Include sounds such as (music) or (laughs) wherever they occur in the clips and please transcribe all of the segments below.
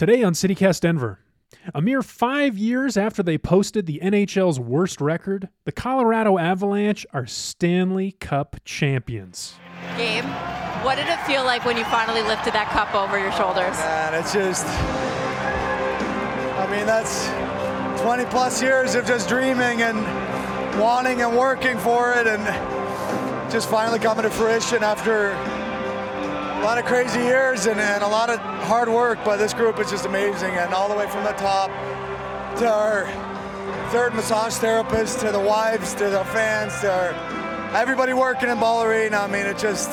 Today on CityCast Denver, a mere five years after they posted the NHL's worst record, the Colorado Avalanche are Stanley Cup champions. Gabe, what did it feel like when you finally lifted that cup over your shoulders? Oh, man, it's just, I mean, that's 20 plus years of just dreaming and wanting and working for it and just finally coming to fruition after a lot of crazy years and, and a lot of hard work by this group is just amazing. And all the way from the top to our third massage therapist, to the wives, to the fans, to our, everybody working in Ball Arena. I mean, it just,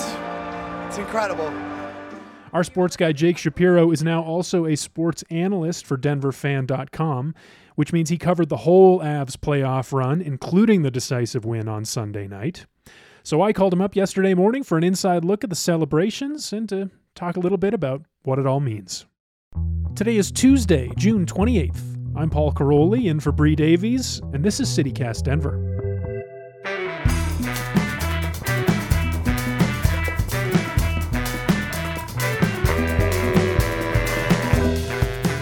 it's incredible. Our sports guy Jake Shapiro is now also a sports analyst for DenverFan.com, which means he covered the whole Avs playoff run, including the decisive win on Sunday night. So I called him up yesterday morning for an inside look at the celebrations and to talk a little bit about what it all means. Today is Tuesday, June 28th. I'm Paul Karolyi in for Bree Davies, and this is CityCast Denver.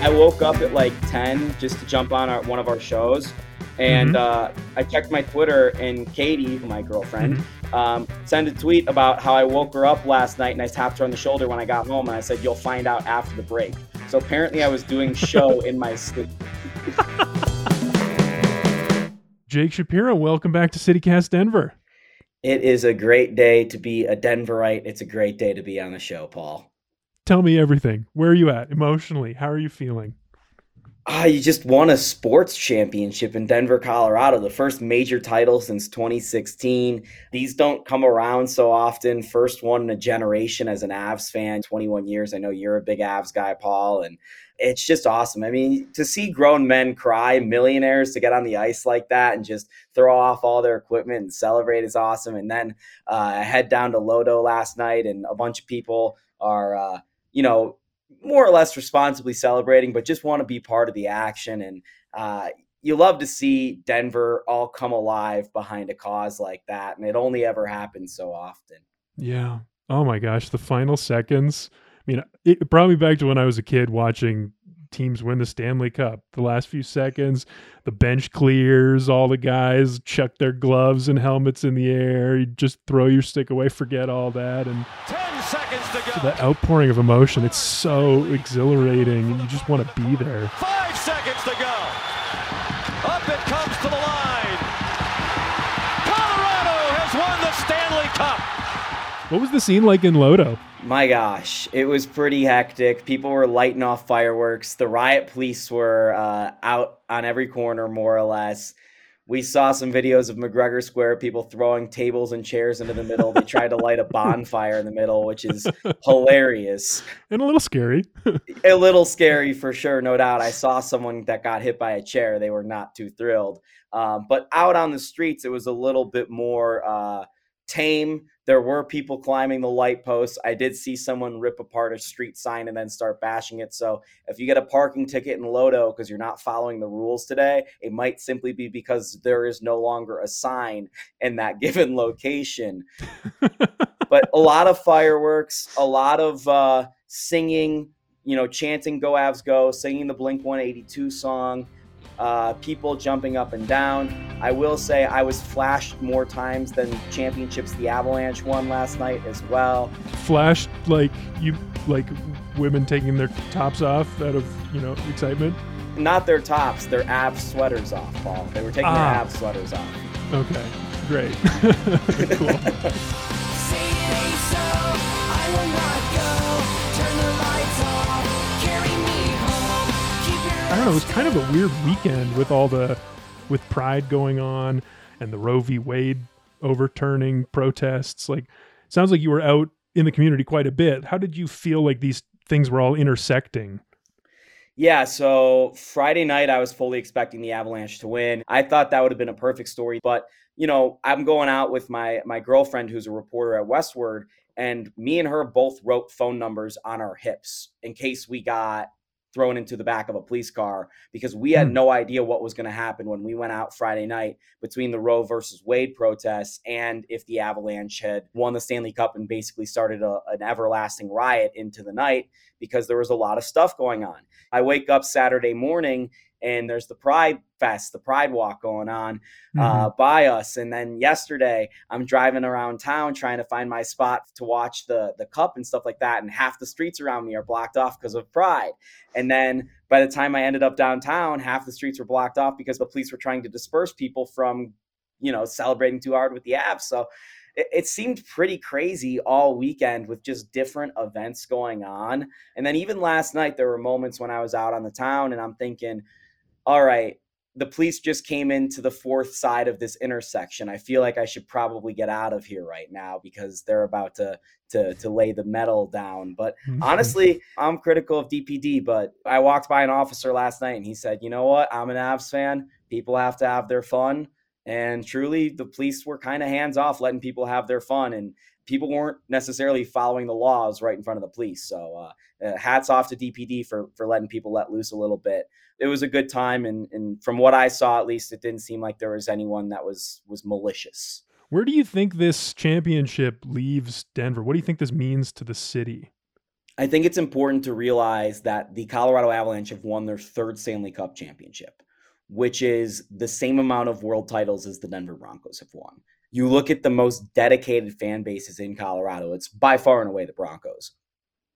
I woke up at like 10 just to jump on our, one of our shows. And Mm-hmm. uh, I checked my Twitter, and Katie, my girlfriend, Mm-hmm. Um, sent a tweet about how I woke her up last night and I tapped her on the shoulder when I got home. And I said, You'll find out after the break. So apparently, I was doing show (laughs) in my sleep. Jake Shapiro, welcome back to CityCast Denver. It is a great day to be a Denverite. It's a great day to be on the show, Paul. Tell me everything. Where are you at emotionally? How are you feeling? Ah, you just won a sports championship in Denver, Colorado, the first major title since 2016. These don't come around so often. First one in a generation as an Avs fan, 21 years. I know you're a big Avs guy, Paul, and it's just awesome. I mean, to see grown men cry, millionaires to get on the ice like that and just throw off all their equipment and celebrate is awesome. And then uh, I head down to Lodo last night, and a bunch of people are, uh, you know, more or less responsibly celebrating, but just want to be part of the action. And uh, you love to see Denver all come alive behind a cause like that. And it only ever happens so often. Yeah. Oh my gosh, the final seconds. I mean, it brought me back to when I was a kid watching teams win the Stanley Cup. The last few seconds, the bench clears, all the guys chuck their gloves and helmets in the air. You just throw your stick away, forget all that, and 10 seconds to go. the outpouring of emotion. It's so exhilarating, and you just want to be there. Five seconds to go. Up it comes to the line. Colorado has won the Stanley Cup. What was the scene like in Lodo? My gosh, it was pretty hectic. People were lighting off fireworks. The riot police were uh, out on every corner, more or less. We saw some videos of McGregor Square, people throwing tables and chairs into the middle. They tried to light a bonfire in the middle, which is (laughs) hilarious. And a little scary. a little scary for sure, no doubt. I saw someone that got hit by a chair. They were not too thrilled. Um, but out on the streets, it was a little bit more uh, tame. There were people climbing the light posts. I did see someone rip apart a street sign and then start bashing it. So if you get a parking ticket in Lodo because you're not following the rules today, it might simply be because there is no longer a sign in that (laughs) given location but a lot of fireworks, a lot of uh, singing, you know, chanting "Go Avs Go," singing the Blink 182 song, uh, people jumping up and down. I will say I was flashed more times than championships the Avalanche won last night as well. Flashed like you like women taking their tops off out of, you know, excitement. Not their tops, their Avs sweaters off, Paul. They were taking Ah. their Avs sweaters off. Okay. Great. (laughs) cool. (laughs) know. It was kind of a weird weekend with all the with Pride going on and the Roe v. Wade overturning protests. Like, sounds like you were out in the community quite a bit. How did you feel like these things were all intersecting? Yeah, so Friday night I was fully expecting the Avalanche to win. I thought that would have been a perfect story, but you know, I'm going out with my my girlfriend who's a reporter at Westword and me and her both wrote phone numbers on our hips in case we got thrown into the back of a police car because we had Hmm. no idea what was going to happen when we went out Friday night between the Roe versus Wade protests and if the Avalanche had won the Stanley Cup and basically started a, an everlasting riot into the night because there was a lot of stuff going on. I wake up Saturday morning and there's the Pride Fest, the Pride Walk going on uh, by us. And then yesterday, I'm driving around town trying to find my spot to watch the the cup and stuff like that. And half the streets around me are blocked off because of Pride. And then by the time I ended up downtown, half the streets were blocked off because the police were trying to disperse people from, you know, celebrating too hard with the Avs. So it seemed pretty crazy all weekend with just different events going on. And then even last night, there were moments when I was out on the town and I'm thinking, all right, the police just came into the fourth side of this intersection. I feel like I should probably get out of here right now because they're about to to to lay the metal down. But (laughs) honestly, I'm critical of DPD, but I walked by an officer last night and he said, "You know what? I'm an Avs fan. People have to have their fun." And truly, the police were kind of hands off, letting people have their fun, and people weren't necessarily following the laws right in front of the police. So, uh, uh, hats off to DPD for for letting people let loose a little bit. It was a good time, and and from what I saw, at least, it didn't seem like there was anyone that was was malicious. Where do you think this championship leaves Denver? What do you think this means to the city? I think it's important to realize that the Colorado Avalanche have won their third Stanley Cup championship, which is the same amount of world titles as the Denver Broncos have won. You look at the most dedicated fan bases in Colorado, it's by far and away the Broncos.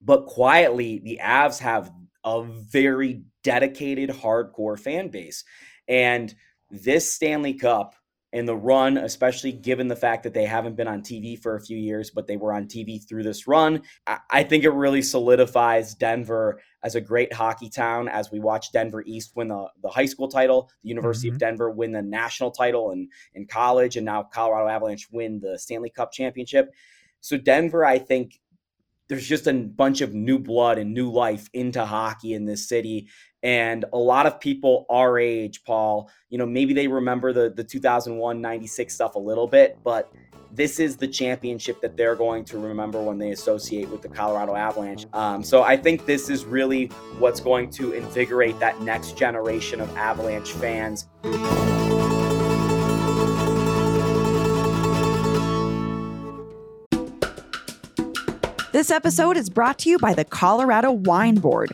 But quietly, the Avs have a very dedicated, hardcore fan base. And this Stanley Cup and the run, especially given the fact that they haven't been on TV for a few years, but they were on TV through this run, I, think it really solidifies Denver as a great hockey town as we watch Denver East win the, the high school title, the University Mhm. of Denver win the national title in, in college, and now Colorado Avalanche win the Stanley Cup championship. So Denver, I think there's just a bunch of new blood and new life into hockey in this city. And a lot of people our age, Paul, you know, maybe they remember the, the 2001 96 stuff a little bit, but this is the championship that they're going to remember when they associate with the Colorado Avalanche. Um, so I think this is really what's going to invigorate that next generation of Avalanche fans. This episode is brought to you by the Colorado Wine Board.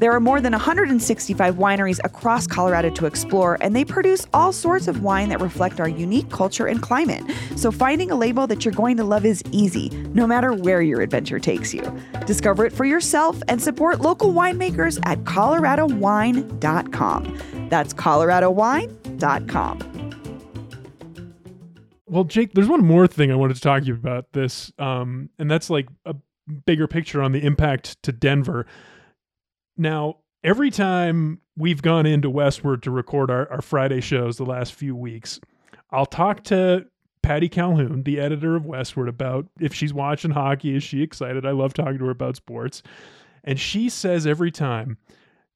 There are more than 165 wineries across Colorado to explore, and they produce all sorts of wine that reflect our unique culture and climate. So finding a label that you're going to love is easy, no matter where your adventure takes you. Discover it for yourself and support local winemakers at coloradowine.com. That's coloradowine.com. Well, Jake, there's one more thing I wanted to talk to you about this, um, and that's like a bigger picture on the impact to Denver. Now, every time we've gone into Westword to record our, our Friday shows the last few weeks, I'll talk to Patty Calhoun, the editor of Westword, about if she's watching hockey. Is she excited? I love talking to her about sports. And she says every time,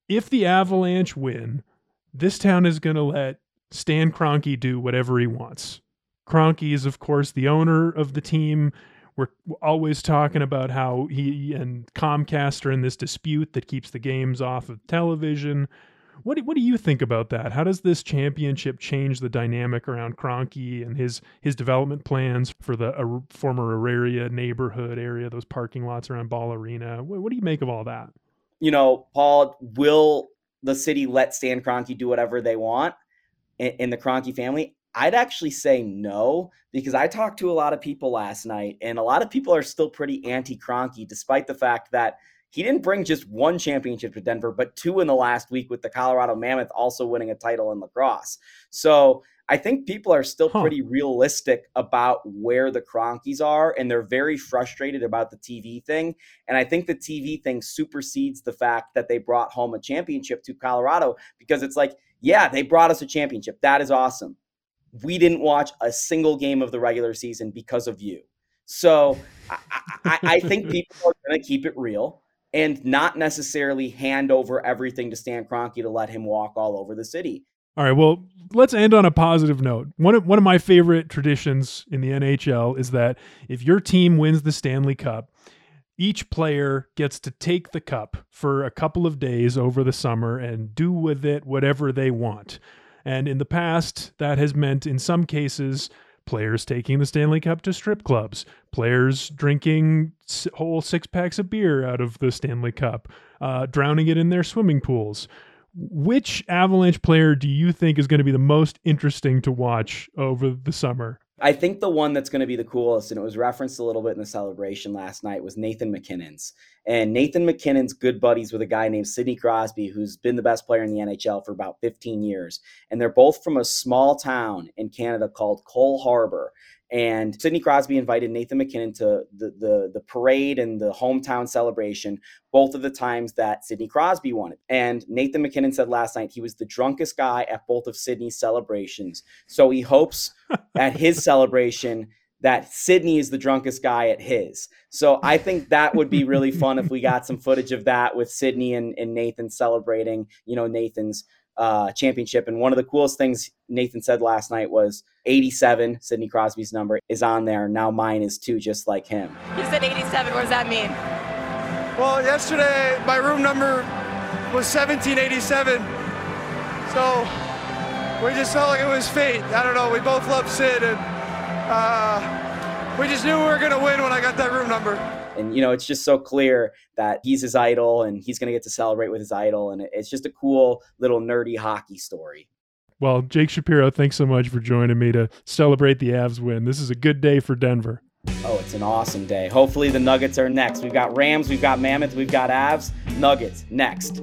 if the Avalanche win, this town is going to let Stan Kroenke do whatever he wants. Kroenke is, of course, the owner of the team. We're always talking about how he and Comcast are in this dispute that keeps the games off of television. What do, what do you think about that? How does this championship change the dynamic around Kroenke and his his development plans for the uh, former Auraria neighborhood area, those parking lots around Ball Arena? What, what do you make of all that? You know, Paul, will the city let Stan Kroenke do whatever they want in, in the Kroenke family? I'd actually say no because I talked to a lot of people last night, and a lot of people are still pretty anti Kroenke, despite the fact that he didn't bring just one championship to Denver, but two in the last week with the Colorado Mammoth also winning a title in lacrosse. So I think people are still Huh. pretty realistic about where the Kroenkes are, and they're very frustrated about the TV thing. And I think the TV thing supersedes the fact that they brought home a championship to Colorado because it's like, yeah, they brought us a championship. That is awesome. We didn't watch a single game of the regular season because of you. So I, I, I think (laughs) people are going to keep it real and not necessarily hand over everything to Stan Kroenke to let him walk all over the city. All right, well, let's end on a positive note. One of one of my favorite traditions in the NHL is that if your team wins the Stanley Cup, each player gets to take the cup for a couple of days over the summer and do with it whatever they want. And in the past, that has meant in some cases players taking the Stanley Cup to strip clubs, players drinking whole six packs of beer out of the Stanley Cup, uh, drowning it in their swimming pools. Which Avalanche player do you think is going to be the most interesting to watch over the summer? I think the one that's going to be the coolest, and it was referenced a little bit in the celebration last night, was Nathan MacKinnon's. And Nathan MacKinnon's good buddies with a guy named Sidney Crosby, who's been the best player in the NHL for about 15 years. And they're both from a small town in Canada called Cole Harbor. And Sidney Crosby invited Nathan MacKinnon to the, the, the parade and the hometown celebration, both of the times that Sidney Crosby won it. And Nathan MacKinnon said last night he was the drunkest guy at both of Sidney's celebrations. So he hopes (laughs) at his celebration that Sidney is the drunkest guy at his. So I think that would be really fun if we got some footage of that with Sidney and, and Nathan celebrating, you know, Nathan's uh, championship. And one of the coolest things Nathan said last night was 87, Sidney Crosby's number, is on there. Now mine is too, just like him. You said 87. What does that mean? Well, yesterday my room number was 1787. So we just felt like it was fate. I don't know. We both love Sid, and uh, we just knew we were gonna win when I got that room number. And, you know, it's just so clear that he's his idol and he's going to get to celebrate with his idol. And it's just a cool little nerdy hockey story. Well, Jake Shapiro, thanks so much for joining me to celebrate the Avs win. This is a good day for Denver. Oh, it's an awesome day. Hopefully the Nuggets are next. We've got Rams, we've got Mammoth, we've got Avs. Nuggets next.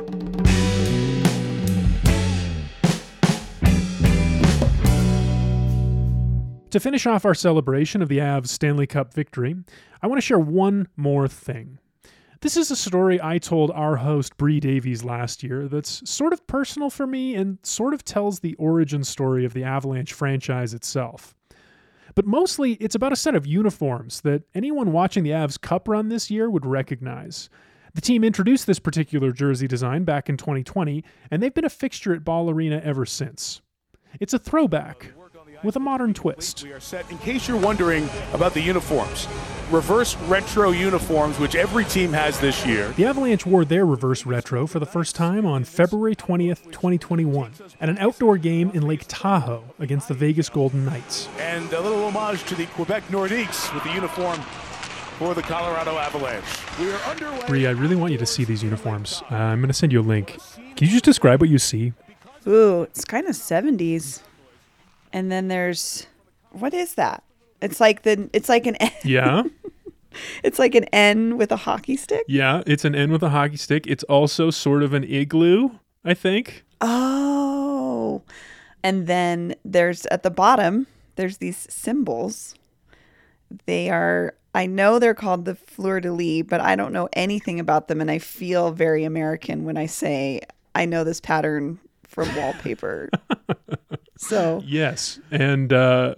To finish off our celebration of the Avs Stanley Cup victory, I want to share one more thing. This is a story I told our host Bree Davies last year that's sort of personal for me and sort of tells the origin story of the Avalanche franchise itself. But mostly, it's about a set of uniforms that anyone watching the Avs Cup run this year would recognize. The team introduced this particular jersey design back in 2020, and they've been a fixture at Ball Arena ever since. It's a throwback with a modern twist. We are set. In case you're wondering about the uniforms, reverse retro uniforms, which every team has this year. The Avalanche wore their reverse retro for the first time on February 20th, 2021, at an outdoor game in Lake Tahoe against the Vegas Golden Knights. And a little homage to the Quebec Nordiques with the uniform for the Colorado Avalanche. We are underway. Bree, I really want you to see these uniforms. Uh, I'm going to send you a link. Can you just describe what you see? Ooh, it's kind of 70s. And then there's what is that? It's like the it's like an N, Yeah, (laughs) it's like an N with a hockey stick. yeah, it's an N with a hockey stick. It's also sort of an igloo, I think. Oh. And then there's at the bottom, there's these symbols. They are I know they're called the fleur de lis, but I don't know anything about them and I feel very American when I say I know this pattern from wallpaper. (laughs) so, Yes, and uh,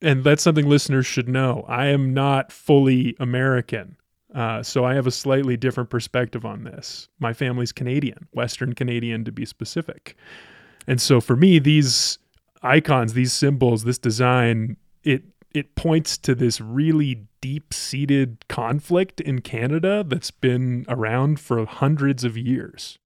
and that's something listeners should know. I am not fully American, uh, so I have a slightly different perspective on this. My family's Canadian, Western Canadian to be specific, and so for me, these icons, these symbols, this design, it it points to this really deep-seated conflict in Canada that's been around for hundreds of years.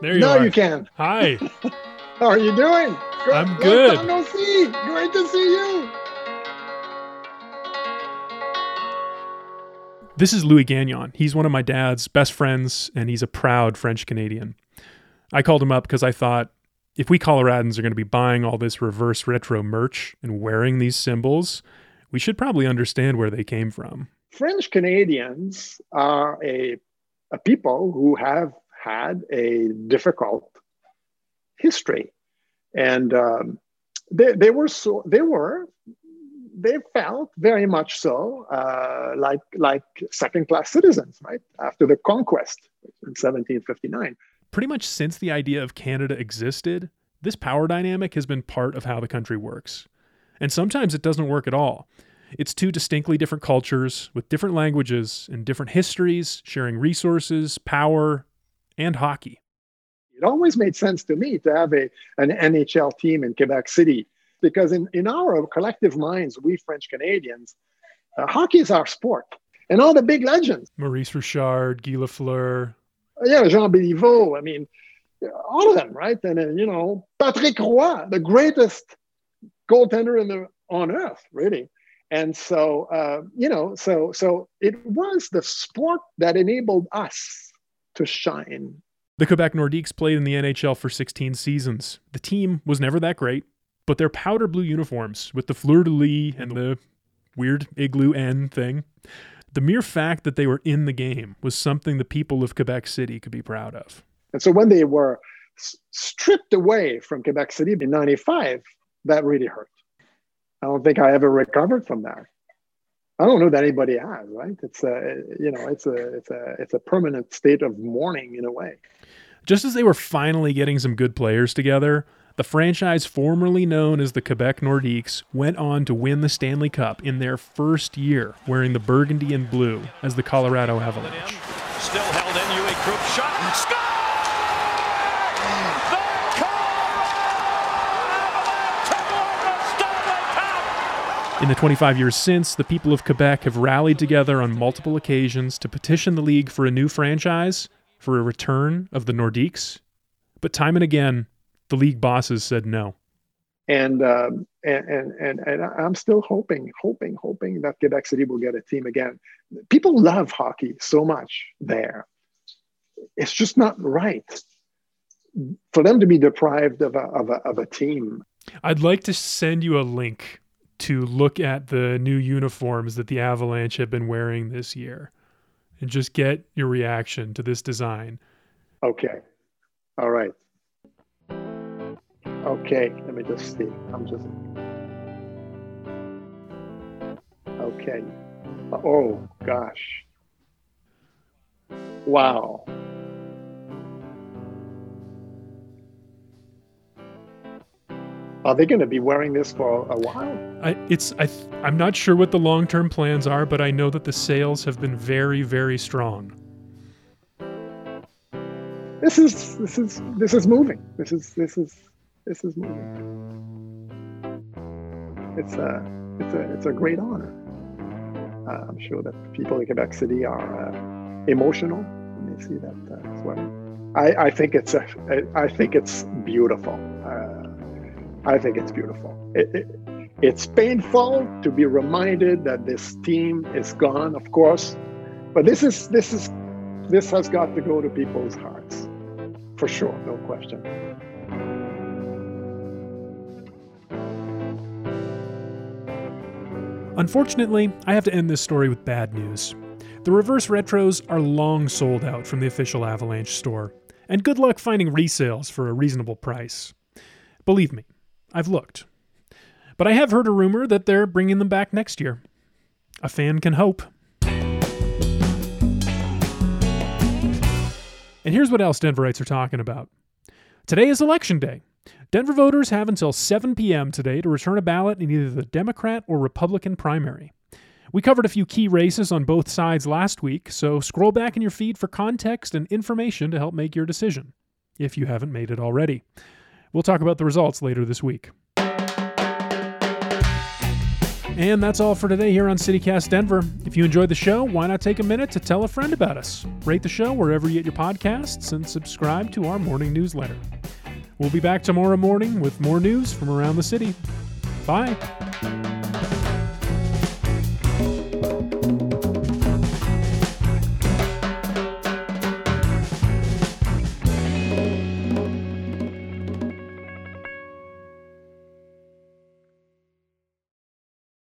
There you now are. you can. Hi. (laughs) How are you doing? I'm Long good. time no see. Great to see you. This is Louis Gagnon. He's one of my dad's best friends, and he's a proud French Canadian. I called him up because I thought if we Coloradans are going to be buying all this reverse retro merch and wearing these symbols, we should probably understand where they came from. French Canadians are a, a people who have had a difficult history, and um, they, they were so they were they felt very much so uh, like like second class citizens, right after the conquest in 1759. Pretty much since the idea of Canada existed, this power dynamic has been part of how the country works. And sometimes it doesn't work at all. It's two distinctly different cultures with different languages and different histories, sharing resources, power, and hockey. It always made sense to me to have a, an NHL team in Quebec City because, in, in our collective minds, we French Canadians, uh, hockey is our sport. And all the big legends, Maurice Richard, Guy Lafleur, yeah, Jean Béliveau, I mean, all of them, right? And then, you know, Patrick Roy, the greatest goaltender in the, on earth, really. And so, uh, you know, so so it was the sport that enabled us to shine. The Quebec Nordiques played in the NHL for 16 seasons. The team was never that great, but their powder blue uniforms with the fleur de lis and the weird igloo N thing, the mere fact that they were in the game was something the people of Quebec City could be proud of. And so when they were stripped away from Quebec City in 95, that really hurt. I don't think I ever recovered from that. I don't know that anybody has, right? It's a, you know, it's a, it's a, it's a permanent state of mourning in a way. Just as they were finally getting some good players together, the franchise formerly known as the Quebec Nordiques went on to win the Stanley Cup in their first year, wearing the burgundy and blue as the Colorado Avalanche. Still held in. Uwe Krupp shot. Score! In the 25 years since, the people of Quebec have rallied together on multiple occasions to petition the league for a new franchise, for a return of the Nordiques. But time and again, the league bosses said no. And, um, and, and, and, and I'm still hoping, hoping, hoping that Quebec City will get a team again. People love hockey so much there. It's just not right for them to be deprived of a, of a, of a team. I'd like to send you a link to look at the new uniforms that the Avalanche have been wearing this year and just get your reaction to this design. Okay. All right. Okay. Let me just see. I'm just. Okay. Oh, gosh. Wow. Are they going to be wearing this for a while? I, it's I, I'm not sure what the long term plans are, but I know that the sales have been very, very strong. This is this is this is moving. This is this is this is moving. It's a it's a it's a great honor. Uh, I'm sure that people in Quebec City are uh, emotional when they see that uh, sweater. I, I think it's a I think it's beautiful. Uh, I think it's beautiful. It, it, it's painful to be reminded that this team is gone, of course, but this is this is this has got to go to people's hearts, for sure, no question. Unfortunately, I have to end this story with bad news. The reverse retros are long sold out from the official Avalanche store, and good luck finding resales for a reasonable price. Believe me, I've looked. But I have heard a rumor that they're bringing them back next year. A fan can hope. And here's what else Denverites are talking about. Today is Election Day. Denver voters have until 7 p.m. today to return a ballot in either the Democrat or Republican primary. We covered a few key races on both sides last week, so scroll back in your feed for context and information to help make your decision, if you haven't made it already. We'll talk about the results later this week. And that's all for today here on CityCast Denver. If you enjoyed the show, why not take a minute to tell a friend about us? Rate the show wherever you get your podcasts and subscribe to our morning newsletter. We'll be back tomorrow morning with more news from around the city. Bye.